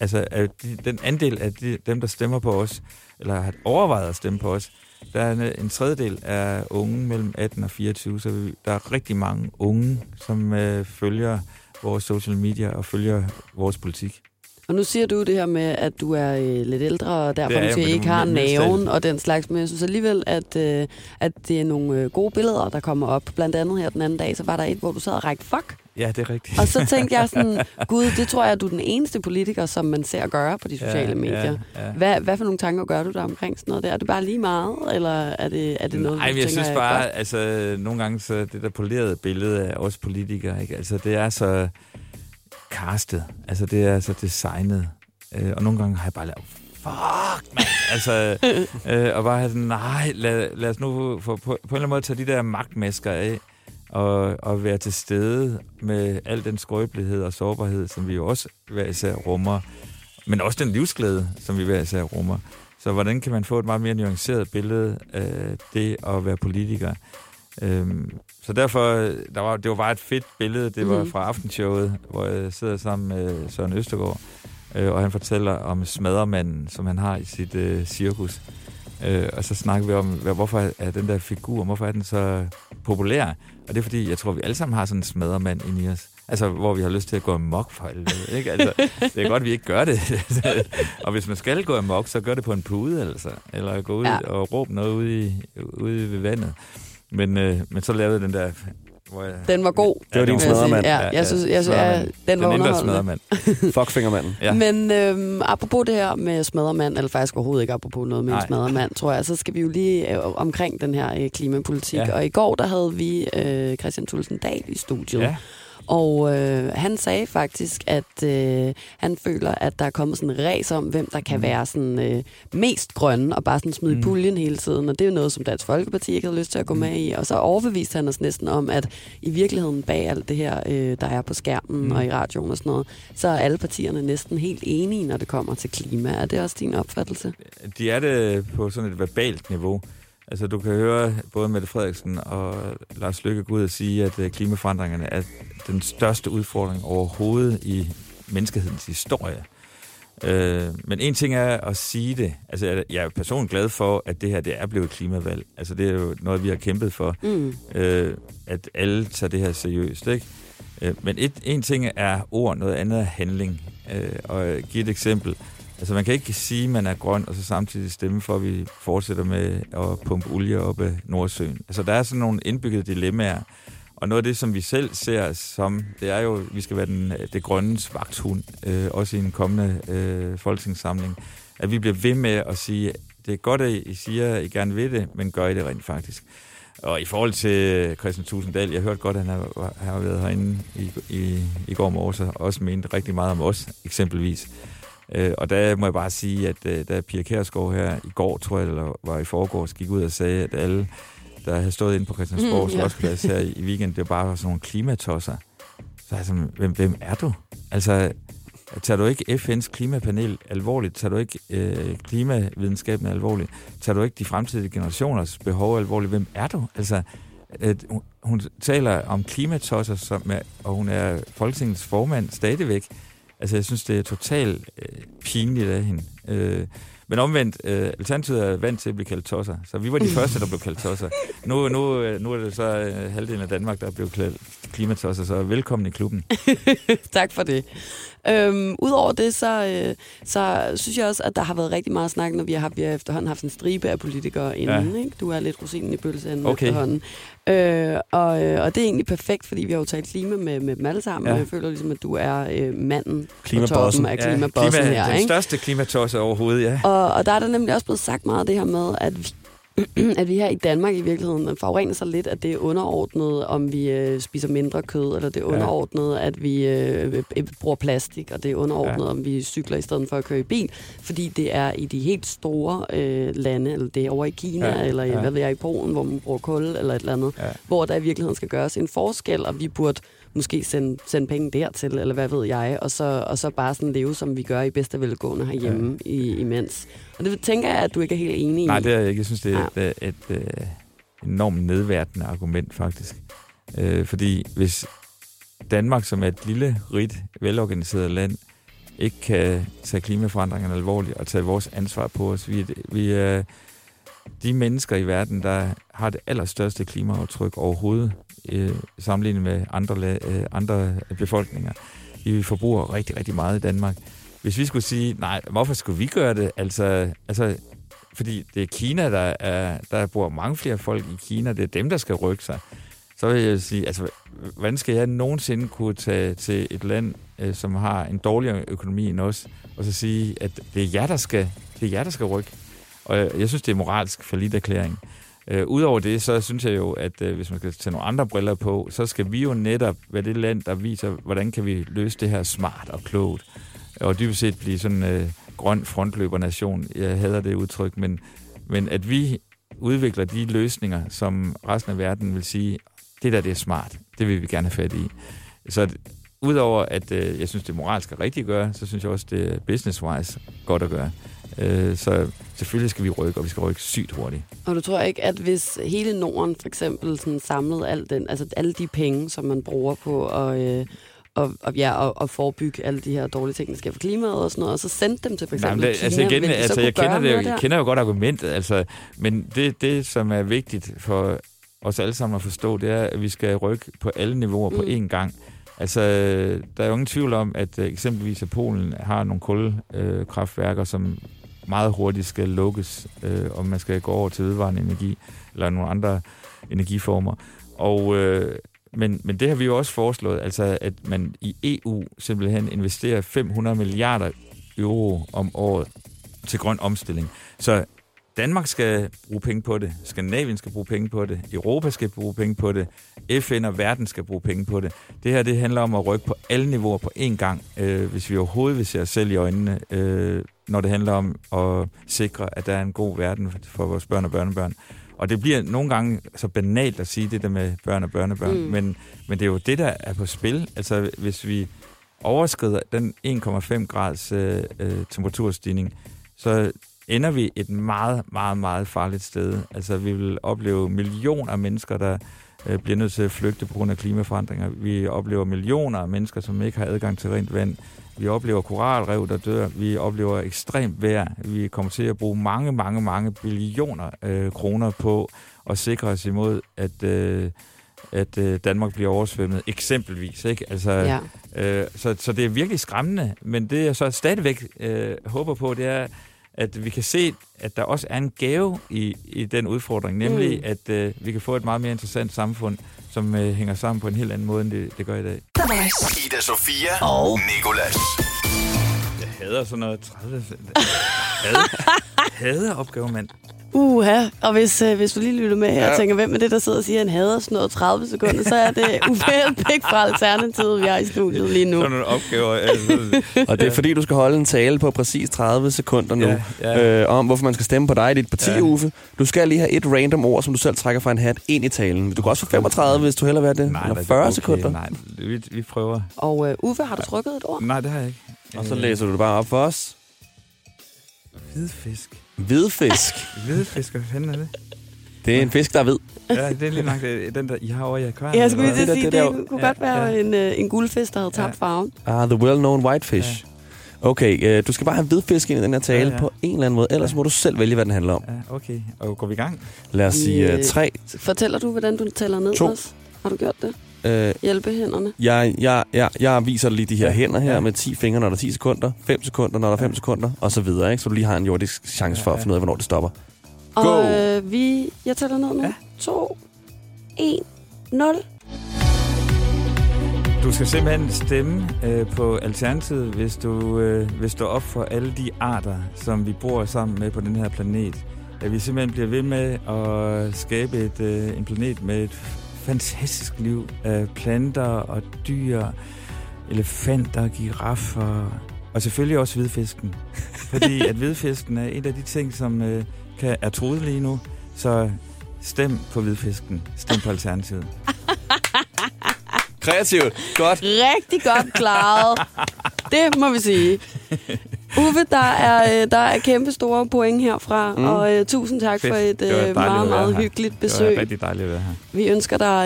altså at de, den andel af de, dem, der stemmer på os, eller har overvejet at stemme på os, der er en, en tredjedel af unge mellem 18 og 24, så vi, der er rigtig mange unge, som øh, følger vores social media og følger vores politik. Og nu siger du det her med, at du er øh, lidt ældre, og derfor er jeg, måske men ikke har naven og den slags. Men jeg synes alligevel, at, øh, at det er nogle øh, gode billeder, der kommer op. Blandt andet her den anden dag, så var der et, hvor du sad og rækte fuck. Ja, det er rigtigt. Og så tænkte jeg sådan, [LAUGHS] gud, det tror jeg, at du er den eneste politiker, som man ser gøre på de sociale Ja, medier. ja, ja. Hvad, hvad for nogle tanker gør du der omkring sådan noget der? Er det bare lige meget, eller er det, er det noget, Nej, du jeg tænker synes er bare, godt? altså nogle gange så det der polerede billede af os politikere, ikke? Altså det er så castet, altså det er så designet. Øh, og nogle gange har jeg bare lavet, fuck, mand. altså, øh, og bare have sådan, nej, lad, lad os nu for, på, på en eller anden måde tage de der magtmasker af, og, og være til stede med al den skrøbelighed og sårbarhed, som vi jo også hver især rummer, men også den livsglæde, som vi hver især rummer. Så hvordan kan man få et meget mere nuanceret billede af det at være politiker? Øhm, så derfor, der var, det var bare et fedt billede. Det var Mhm. fra aftenshowet, hvor jeg sidder sammen med Søren Østergaard, øh, og han fortæller om smadremanden, som han har i sit øh, cirkus. Øh, og så snakker vi om, hvorfor er den der figur, hvorfor er den så populær? Og det er fordi, jeg tror, vi alle sammen har sådan en smadremand inde i os. Altså, hvor vi har lyst til at gå amok for helvede, ikke? Altså, det er godt, at vi ikke gør det. [LAUGHS] og hvis man skal gå amok, så gør det på en pude, altså. Eller gå ud ja. og råbe noget ude, i, ude ved vandet. Men, øh, men så lavede den der... Hvor jeg, Den var god. Det var din smadremand. Ja, jeg synes, jeg, synes, jeg, den var den indre underholdende. smadremand. [LAUGHS] Fuckfingermanden. Ja. Men øhm, apropos det her med smadremand, eller faktisk overhovedet ikke apropos noget med en Nej. smadremand, tror jeg, så skal vi jo lige øh, omkring den her øh, klimapolitik. Ja. Og i går, der havde vi øh, Christian Thulsen Dahl i studiet. Ja. Og øh, han sagde faktisk, at øh, han føler, at der er kommet sådan en race om, hvem der kan Mm. være sådan øh, mest grønne, og bare sådan smide mm. Puljen hele tiden. Og det er jo noget, som Dansk Folkeparti ikke havde lyst til at gå Mm. med i. Og så overbeviste han os næsten om, at i virkeligheden bag alt det her, øh, der er på skærmen. Mm. og i radioen og sådan noget, så er alle partierne næsten helt enige, når det kommer til klima. Er det også din opfattelse? De er det på sådan et verbalt niveau. Altså, du kan høre både Mette Frederiksen og Lars Løkke gå ud og sige, at øh, klimaforandringerne er den største udfordring overhovedet i menneskehedens historie. Øh, men en ting er at sige det. Altså, jeg er personligt glad for, at det her det er blevet et klimavalg. Altså, det er jo noget, vi har kæmpet for, Mm. øh, at alle tager det her seriøst, ikke? Øh, men et, en ting er ord, noget andet er handling. Øh, og jeg giver et eksempel. Altså, man kan ikke sige, at man er grøn, og så samtidig stemme for, at vi fortsætter med at pumpe olie op af Nordsøen. Altså, der er sådan nogle indbyggede dilemmaer. Og noget af det, som vi selv ser som, det er jo, at vi skal være den, det grønnes vagthund, øh, også i en kommende øh, folketingssamling. At vi bliver ved med at sige, det er godt, at I siger, at I gerne vil det, men gør I det rent faktisk. Og i forhold til Christian Tusinddal, jeg hørte godt, at han har, har været herinde i, i, i går morges, og også mente rigtig meget om os, eksempelvis. Øh, og der må jeg bare sige, at øh, da Pia Kærsgaard her i går, tror jeg, eller var i forgårs, gik ud og sagde, at alle, der havde stået inde på Christiansborg Mm, ja. Slotsplads her i, i weekend, det var bare sådan nogle klimatosser. Så er jeg sådan, hvem, hvem er du? Altså, tager du ikke FN's klimapanel alvorligt? Tager du ikke øh, klimavidenskaben alvorligt? Tager du ikke de fremtidige generationers behov alvorligt? Hvem er du? Altså, at hun, hun taler om klimatosser, som er, og hun er Folketingets formand stadigvæk. Altså, jeg synes, det er totalt øh, pinligt af hende. Øh, men omvendt, øh, Alternativet er vant til at blive kaldt tosser, så vi var de [LAUGHS] første, der blev kaldt tosser. Nu, nu, øh, nu er det så øh, halvdelen af Danmark, der er blevet kaldt klimatosser, så velkommen i klubben. [LAUGHS] tak for det. Øhm, Udover det, så, øh, så synes jeg også, at der har været rigtig meget snak, når vi har, vi har efterhånden haft en stribe af politikere inden. Ja. Ikke? Du er lidt rosinen i pølseenden Okay. efterhånden. Øh, og, øh, og det er egentlig perfekt, fordi vi har jo talt klima med, med dem alle sammen, ja. Ja. og jeg føler ligesom, at du er øh, manden på toppen af klimabossen klima, her. Den Ikke? største klimatosse overhovedet, ja. Og, og der er der nemlig også blevet sagt meget af det her med, at vi, [CLEARS THROAT] at vi her i Danmark i virkeligheden forurener sig lidt, at det er underordnet, om vi øh, spiser mindre kød, eller det er underordnet, at vi øh, øh, bruger plastik, og det er underordnet, ja. Ja. om vi cykler i stedet for at køre i bil, fordi det er i de helt store øh, lande, eller det er over i Kina, ja. Ja, eller i, ja. hvad ved jeg, i Polen, hvor man bruger kul, eller et eller andet, Ja. hvor der i virkeligheden skal gøres en forskel, og vi burde måske sende, sende penge dertil, eller hvad ved jeg, og så, og så bare sådan leve, som vi gør i bedste velgående herhjemme ja. i, imens. Og det tænker jeg, at du ikke er helt enig i. Nej, det er jeg ikke. Jeg synes, det er Ja. et, et, et, et enormt nedværtende argument, faktisk. Øh, fordi hvis Danmark, som er et lille, rigt, velorganiseret land, ikke kan tage klimaforandringerne alvorligt og tage vores ansvar på os. Vi, er- vi er de mennesker i verden, der har det allerstørste klimaaftryk overhovedet, øh, sammenlignet med andre, øh, andre befolkninger. Vi forbruger rigtig, rigtig meget i Danmark. Hvis vi skulle sige, nej, hvorfor skulle vi gøre det? Altså, altså fordi det er Kina, der, er, der bor mange flere folk i Kina, det er dem, der skal rykke sig. Så vil jeg sige, altså, hvordan skal jeg nogensinde kunne tage til et land, øh, som har en dårligere økonomi end os, og så sige, at det er jer, der skal, det er jer, der skal rykke. Og jeg, jeg synes, det er moralsk forlidt erklæring. Øh, Udover det, så synes jeg jo, at øh, hvis man skal tage nogle andre briller på, så skal vi jo netop være det land, der viser, hvordan kan vi løse det her smart og klogt. Og dybest set blive sådan en øh, grøn frontløbernation. Jeg hader det udtryk, men, men at vi udvikler de løsninger, som resten af verden vil sige, det der det er smart, det vil vi gerne have fat i. Så udover at øh, jeg synes, det er moralsk at rigtigt gøre, så synes jeg også, det er business-wise godt at gøre. Øh, så selvfølgelig skal vi rykke, og vi skal rykke sygt hurtigt. Og du tror ikke, at hvis hele Norden for eksempel sådan samlede al den, altså alle de penge, som man bruger på at, øh, og, og, ja, og, og forebygge alle de her dårlige ting, der sker for klimaet og sådan noget, og så sendte dem til for Nej, eksempel men det, Kina, altså igen, de så altså, jeg kender, det, jo- jeg der? kender jo godt argumentet, altså, men det, det, som er vigtigt for os alle sammen at forstå, det er, at vi skal rykke på alle niveauer på Mm. én gang. Altså, der er jo ingen tvivl om, at øh, eksempelvis at Polen har nogle kulkraftværker, som meget hurtigt skal lukkes, øh, og man skal gå over til vedvarende energi, eller nogle andre energiformer. Og, øh, men, men det har vi jo også foreslået, altså at man i EU simpelthen investerer 500 milliarder euro om året til grøn omstilling. Så Danmark skal bruge penge på det, Skandinavien skal bruge penge på det, Europa skal bruge penge på det, FN og verden skal bruge penge på det. Det her det handler om at rykke på alle niveauer på én gang, øh, hvis vi overhovedet vil se os selv i øjnene, øh, når det handler om at sikre, at der er en god verden for vores børn og børnebørn. Og det bliver nogle gange så banalt at sige det der med børn og børnebørn, Mm. men, men det er jo det, der er på spil. Altså hvis vi overskrider den 1,5 grads øh, øh, temperaturstigning, så ender vi et meget, meget, meget farligt sted. Altså, vi vil opleve millioner af mennesker, der øh, bliver nødt til at flygte på grund af klimaforandringer. Vi oplever millioner af mennesker, som ikke har adgang til rent vand. Vi oplever koralrev, der dør. Vi oplever ekstremt vejr. Vi kommer til at bruge mange, mange, mange billioner øh, kroner på at sikre os imod, at, øh, at øh, Danmark bliver oversvømmet. Eksempelvis, ikke? Altså, Ja. Øh, så, så det er virkelig skræmmende, men det jeg så stadigvæk øh, håber på, det er, at vi kan se, at der også er en gave i, i den udfordring, nemlig Mm. at øh, vi kan få et meget mere interessant samfund, som øh, hænger sammen på en helt anden måde, end det, det gør i dag. Ida Sofia og Nikolas. Jeg hader sådan noget 30... [LAUGHS] hader, hader opgaver, mand. Uha, og hvis, øh, hvis du lige lytter med her Ja. og tænker, hvem er det, der sidder og siger, at han hader sådan noget 30 sekunder, så er det [LAUGHS] Uffe Elbæk fra Alternativet, vi har i studiet lige nu. Sådan nogle opgaver. Altså, [LAUGHS] Og det er fordi, du skal holde en tale på præcis 30 sekunder nu, Ja, ja. Øh, om hvorfor man skal stemme på dig i dit parti, Ja. Uffe. Du skal lige have et random ord, som du selv trækker fra en hat, ind i talen. Du kan også få 35, hvis du hellere vil have det. Eller det er 40 okay. sekunder. Nej, vi, vi prøver. Og øh, Uffe, har du trykket et ord? Nej, det har jeg ikke. Og så læser du det bare op for os. Hvidfisk. Hvidfisk. Hvidfisk, hvad fanden er det? Det er en fisk, der er hvid. Ja, det er lige nok den, der I har over i akvariet. Jeg skulle lige til det at sige, der- det, kunne Ja, godt være ja. en, øh, en guldfisk, der havde tabt Ja. farven. Ah, the well-known whitefish. Okay, øh, du skal bare have hvidfisk ind i den her tale Ja, ja. på en eller anden måde, ellers Ja. må du selv vælge, hvad den handler om. Ja, okay. Og går vi i gang? Lad os sige Øh, tre. Fortæller du, hvordan du tæller ned To. også? Har du gjort det? Øh, Hjælpe hænderne. jeg, jeg, jeg, jeg viser lige de her hænder her Ja. med 10 fingre, når der er 10 sekunder, 5 sekunder, når der er 5 sekunder, og så videre. Ikke? Så du lige har en jordisk chance for Ja, at ja. finde ud af, hvornår det stopper. Og Go. øh, vi, jeg tæller ned nu. Ja. 2, 1, 0. Du skal simpelthen stemme øh, på Alternativet, hvis du, øh, hvis du er op for alle de arter, som vi bor sammen med på den her planet. At vi simpelthen bliver ved med at skabe et, øh, en planet med et fantastisk liv af planter og dyr, elefanter, giraffer og selvfølgelig også hvidfisken. [LAUGHS] Fordi at hvidfisken er en af de ting, som øh, kan, er truet lige nu. Så stem på hvidfisken. Stem på Alternativet. Kreativt. Godt. Rigtig godt klaret. Det må vi sige. [LAUGHS] Uffe, der er, øh, der er kæmpe store point herfra, mm. og uh, tusind tak Fedt. for et uh, meget, meget hyggeligt Det var besøg. rigtig dejligt at være her. Vi ønsker dig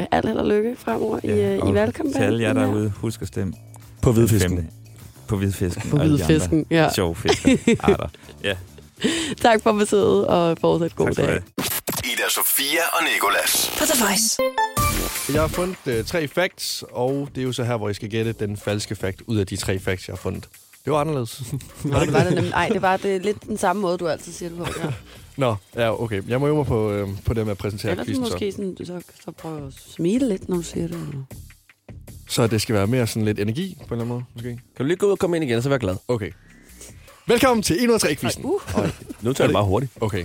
uh, alt held og lykke fremover ja, i, uh, i valgkampen. Til alle jer derude, husk at stemme. På hvidfisken. På hvidfisken. På hvidfisken, ja. Sjove fiskearter. [LAUGHS] Ja, Tak for besøget, og fortsat god tak dag. Ida Sofia og Nikolas. På The Voice. Jeg har fundet øh, tre facts, og det er jo så her, hvor I skal gætte den falske fact ud af de tre facts, jeg har fundet. Det var anderledes. [LAUGHS] Nå, det var det nemlig. Ej, det var det lidt den samme måde, du altid siger det på. Ja. [LAUGHS] Nå, ja, okay. Jeg må øve mig på, øh, på det med at præsentere Ellers quizzen, så. måske sådan, så, så prøv at smile lidt, når du siger det. eller? så det skal være mere sådan lidt energi, på en eller anden måde, måske. Kan du lige gå ud og komme ind igen, så vær glad. Okay. Velkommen til 103 quizzen. Uh. Nu tager det bare hurtigt. Okay.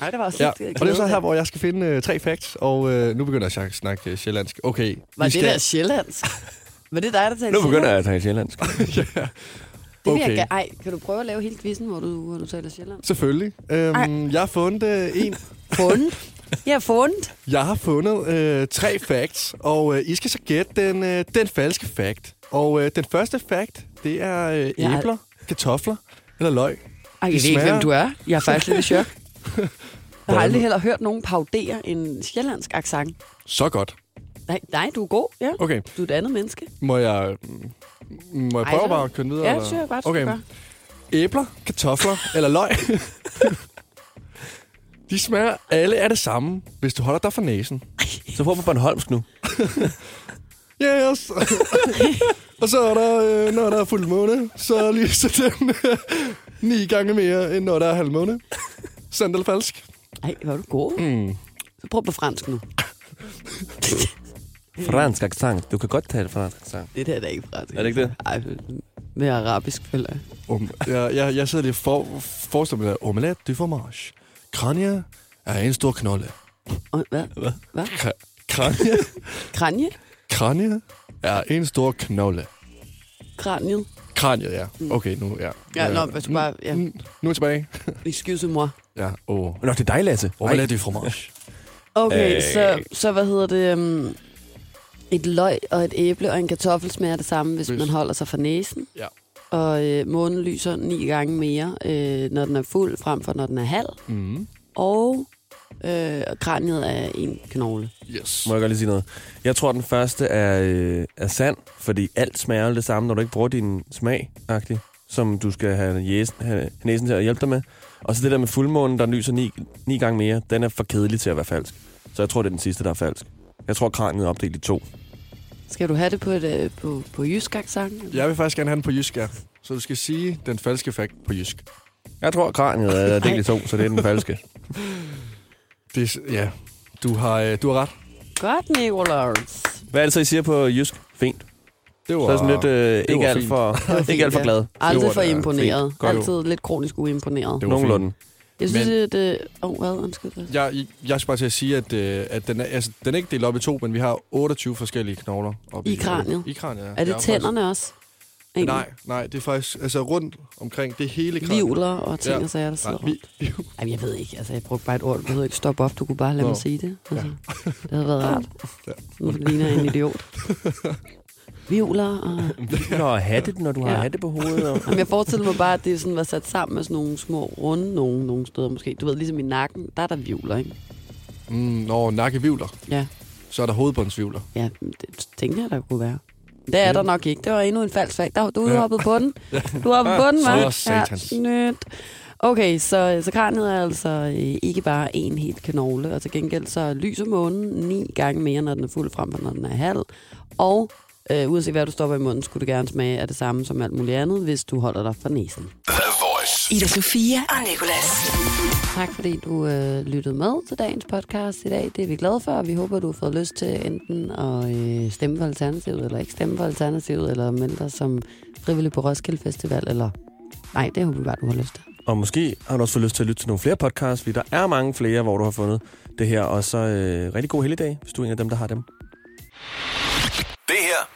Ej, det var også Ja, lidt og det er så her, hvor jeg skal finde øh, tre facts, og øh, nu begynder jeg at snakke øh, sjællandsk. Okay. Var det der sjællandsk? [LAUGHS] Var det dig, der talte Nu begynder jeg at tage sjællandsk. Det vil jeg Okay. Ej, kan du prøve at lave hele quizzen, hvor du, hvor du taler sjællandsk? Selvfølgelig. Øhm, jeg har fundet øh, en. Fundet? Jeg har fundet. [LAUGHS] Jeg har fundet øh, tre facts, og øh, I skal så gætte den, øh, den falske fact. Og øh, den første fact, det er øh, æbler, kartofler eller løg. Ej, jeg ved ikke, hvem du er. Jeg er faktisk lidt i chok. [LAUGHS] Jeg har aldrig heller hørt nogen paudere en sjællandsk accent. Så godt. Nej, nej, du er god. Ja. Okay, Du er et andet menneske. må jeg, må jeg Ej, prøve så- bare at køre videre? Ja, eller? det synes jeg godt, du okay. gøre. Æbler, kartofler [LAUGHS] eller løg. [LAUGHS] De smager alle af det samme, hvis du holder dig for næsen. Så prøv på Bornholmsk nu. Ja, [LAUGHS] yes. og så er der, øh, når der er fuld måne, så lyser den øh, ni gange mere, end når der er halv måne. Sandt eller falsk? Ej, hvor er du god. Mm. Så prøv på fransk nu. [CLEARS THROAT] Fransk accent. Du kan godt tale fransk accent. Det der er da ikke fransk. Er det ikke det? Ej, med arabisk, føler jeg. Um, jeg, jeg, jeg sidder lige for, forestiller mig, omelette du fromage. Kranje er en stor knolle. Og, hvad? Hvad? Hvad? Kra- kranje, Kranje? kranje er en stor knolle. Kraniet? Kranje, ja. Okay, nu, ja. Mm. Ja, nå, jeg skal bare... Ja. Nu, nu er jeg tilbage. [LAUGHS] Excuse moi. Ja, åh. Oh. Nå, det er dig, Lasse. Omelette du fromage. Okay, Øh. så, så hvad hedder det? Um, et løg og et æble og en kartoffel smager det samme, hvis Hvis- man holder sig for næsen. Ja. Og øh, månen lyser ni gange mere, øh, når den er fuld, frem for når den er halv. Mm. Og øh, kraniet er en knogle. Yes. Må jeg godt lige sige noget? Jeg tror, den første er, øh, er sand, fordi alt smager det samme, når du ikke bruger din smag, agtig, som du skal have, jæsen, have næsen til at hjælpe dig med. Og så det der med fuldmånen, der lyser ni, ni gange mere, den er for kedelig til at være falsk. Så jeg tror, det er den sidste, der er falsk. Jeg tror, kraniet er opdelt i to. Skal du have det på, et, øh, på, på jysk accent? Jeg vil faktisk gerne have den på jysk, ja. Så du skal sige den falske fakt på jysk. Jeg tror, kraniet er delt i to, så det er den falske. [LAUGHS] Det ja, du har, øh, du har ret. Godt, Nicolars. Hvad er det så, I siger på jysk? Fint. Det var, Så er sådan lidt øh, ikke, alt fint. for, [LAUGHS] fint, ikke alt for glad. Aldrig for imponeret. fint. Godt. Altid lidt kronisk uimponeret. Det var Nogenlunde. Jeg synes, Men- at det... Åh, oh, hvad? Undskyld. Jeg, jeg skal bare til at sige, at, øh, at den, er, altså, den er ikke delt op i to, men vi har 28 forskellige knogler. Oppe I kraniet? I kraniet, ja. Er det Ja, tænderne også? Faktisk, nej, nej, det er faktisk altså, rundt omkring. Det hele kraniet. Vivler og ting Ja. og sager, der sidder Nej, rundt. vi, Ej, jeg ved ikke. Altså, jeg brugte bare et ord. Du behøver ikke stoppe op. Du kunne bare lade Nå. mig sige det. Altså, Det havde været rart. Ja. Nu ligner jeg en idiot. [LAUGHS] Vivler og... [LAUGHS] Nå, hatte, når du har Ja. hatte på hovedet. Og... Jamen, jeg forestiller mig bare, at det sådan var sat sammen med sådan nogle små runde nogle, nogle steder måske. Du ved, ligesom i nakken, der er der vivler, ikke? mm, når nakkevivler, Ja. så er der hovedbundsvivler. Ja, det tænker jeg, der kunne være. Det er der nok ikke. Det var endnu en falsk fakt. Der, du er Ja. hoppet på den. [LAUGHS] Du er hoppet på den, hva'? Så satans. Ja, nyt. Okay, så, så kraniet er altså øh, ikke bare en helt knogle, og til gengæld så lyser månen ni gange mere, når den er fuld frem for, når den er halv. Og øh, uanset hvad du stopper i munden, skulle det gerne smage af det samme som alt muligt andet, hvis du holder dig for næsen. Ida Sofia og Nicolas. Tak fordi du øh, lyttede med til dagens podcast i dag. Det er vi glade for, og vi håber, du har fået lyst til enten at øh, stemme for Alternativet, eller ikke stemme for Alternativet, eller melde dig som frivillig på Roskilde Festival, eller... Nej, det håber vi bare, du har lyst til. Og måske har du også fået lyst til at lytte til nogle flere podcasts, fordi der er mange flere, hvor du har fundet det her. Og så øh, rigtig god helligdag, hvis du er en af dem, der har dem. Det her